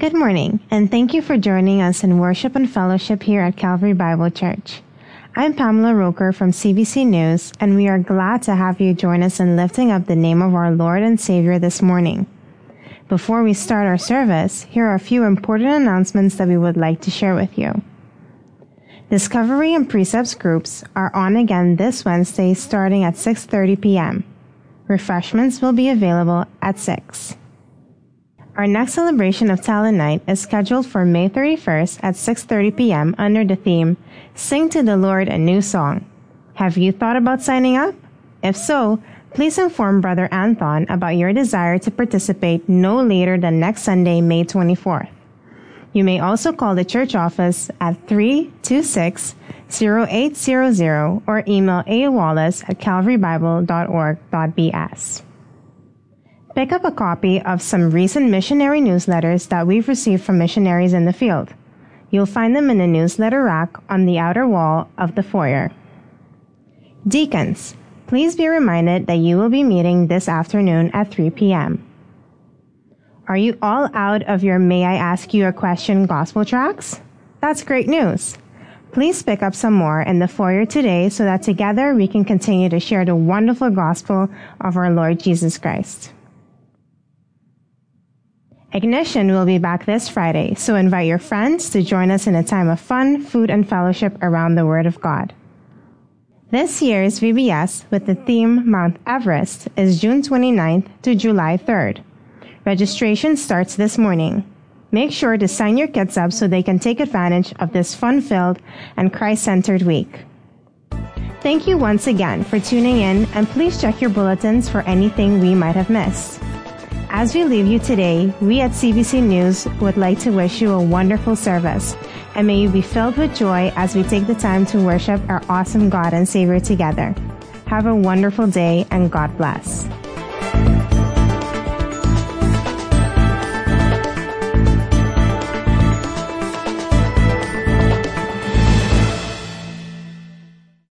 Good morning, and thank you for joining us in worship and fellowship here at Calvary Bible Church. I'm Pamela Roker from CBC News, and we are glad to have you join us in lifting up the name of our Lord and Savior this morning. Before we start our service, here are a few important announcements that we would like to share with you. Discovery and Precepts groups are on again this Wednesday starting at 6:30 p.m. Refreshments will be available at 6. Our next celebration of Talent Night is scheduled for May 31st at 6:30 p.m. under the theme Sing to the Lord a New Song. Have you thought about signing up? If so, please inform Brother Anthon about your desire to participate no later than next Sunday, May 24th. You may also call the church office at 326 0800 or email A. Wallace at calvarybible.org.bs. Pick up a copy of some recent missionary newsletters that we've received from missionaries in the field. You'll find them in the newsletter rack on the outer wall of the foyer. Deacons, please be reminded that you will be meeting this afternoon at 3 p.m. Are you all out of your May I Ask You a Question gospel tracts? That's great news. Please pick up some more in the foyer today so that together we can continue to share the wonderful gospel of our Lord Jesus Christ. Ignition will be back this Friday, so invite your friends to join us in a time of fun, food, and fellowship around the Word of God. This year's VBS with the theme Mount Everest is June 29th to July 3rd. Registration starts this morning. Make sure to sign your kids up so they can take advantage of this fun filled and Christ centered week. Thank you once again for tuning in, and please check your bulletins for anything we might have missed. As we leave you today, we at CBC News would like to wish you a wonderful service, and may you be filled with joy as we take the time to worship our awesome God and Savior together. Have a wonderful day, and God bless.